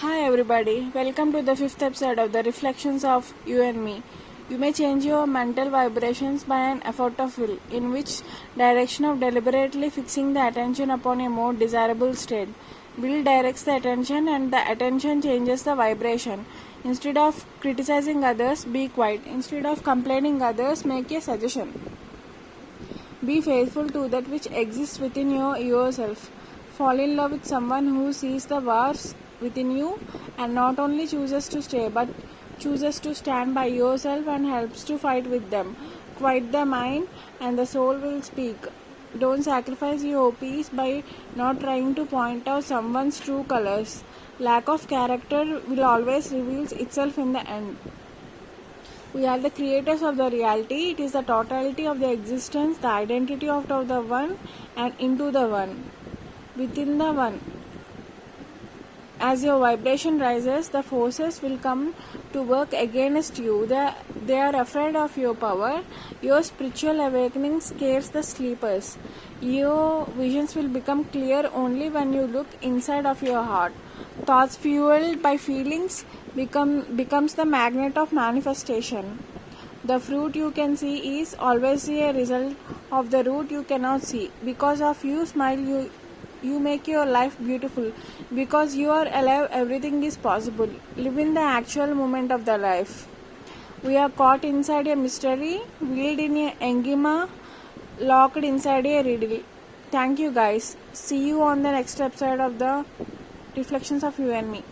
Hi everybody, welcome to the fifth episode of the Reflections of You and Me. You may change your mental vibrations by an effort of will, in which direction of deliberately fixing the attention upon a more desirable state. Will directs the attention and the attention changes the vibration. Instead of criticizing others, be quiet. Instead of complaining others, make a suggestion. Be faithful to that which exists within your yourself. Fall in love with someone who sees the wars within you and not only chooses to stay but chooses to stand by yourself and helps to fight with them. Quiet the mind and the soul will speak. Don't sacrifice your peace by not trying to point out someone's true colors. Lack of character will always reveal itself in the end. We are the creators of the reality. It is the totality of the existence, the identity of the one and into the one, within the one. As your vibration rises, the forces will come to work against you. They, are afraid of your power. Your spiritual awakening scares the sleepers. Your visions will become clear only when you look inside of your heart. Thoughts fueled by feelings become becomes the magnet of manifestation. The fruit you can see is always a result of the root you cannot see. Because of you smile you you make your life beautiful because you are alive everything is possible. Live in the actual moment of the life. We are caught inside a mystery wheeled in a enigma locked inside a riddle. Thank you guys. See you on the next episode of the reflections of you and me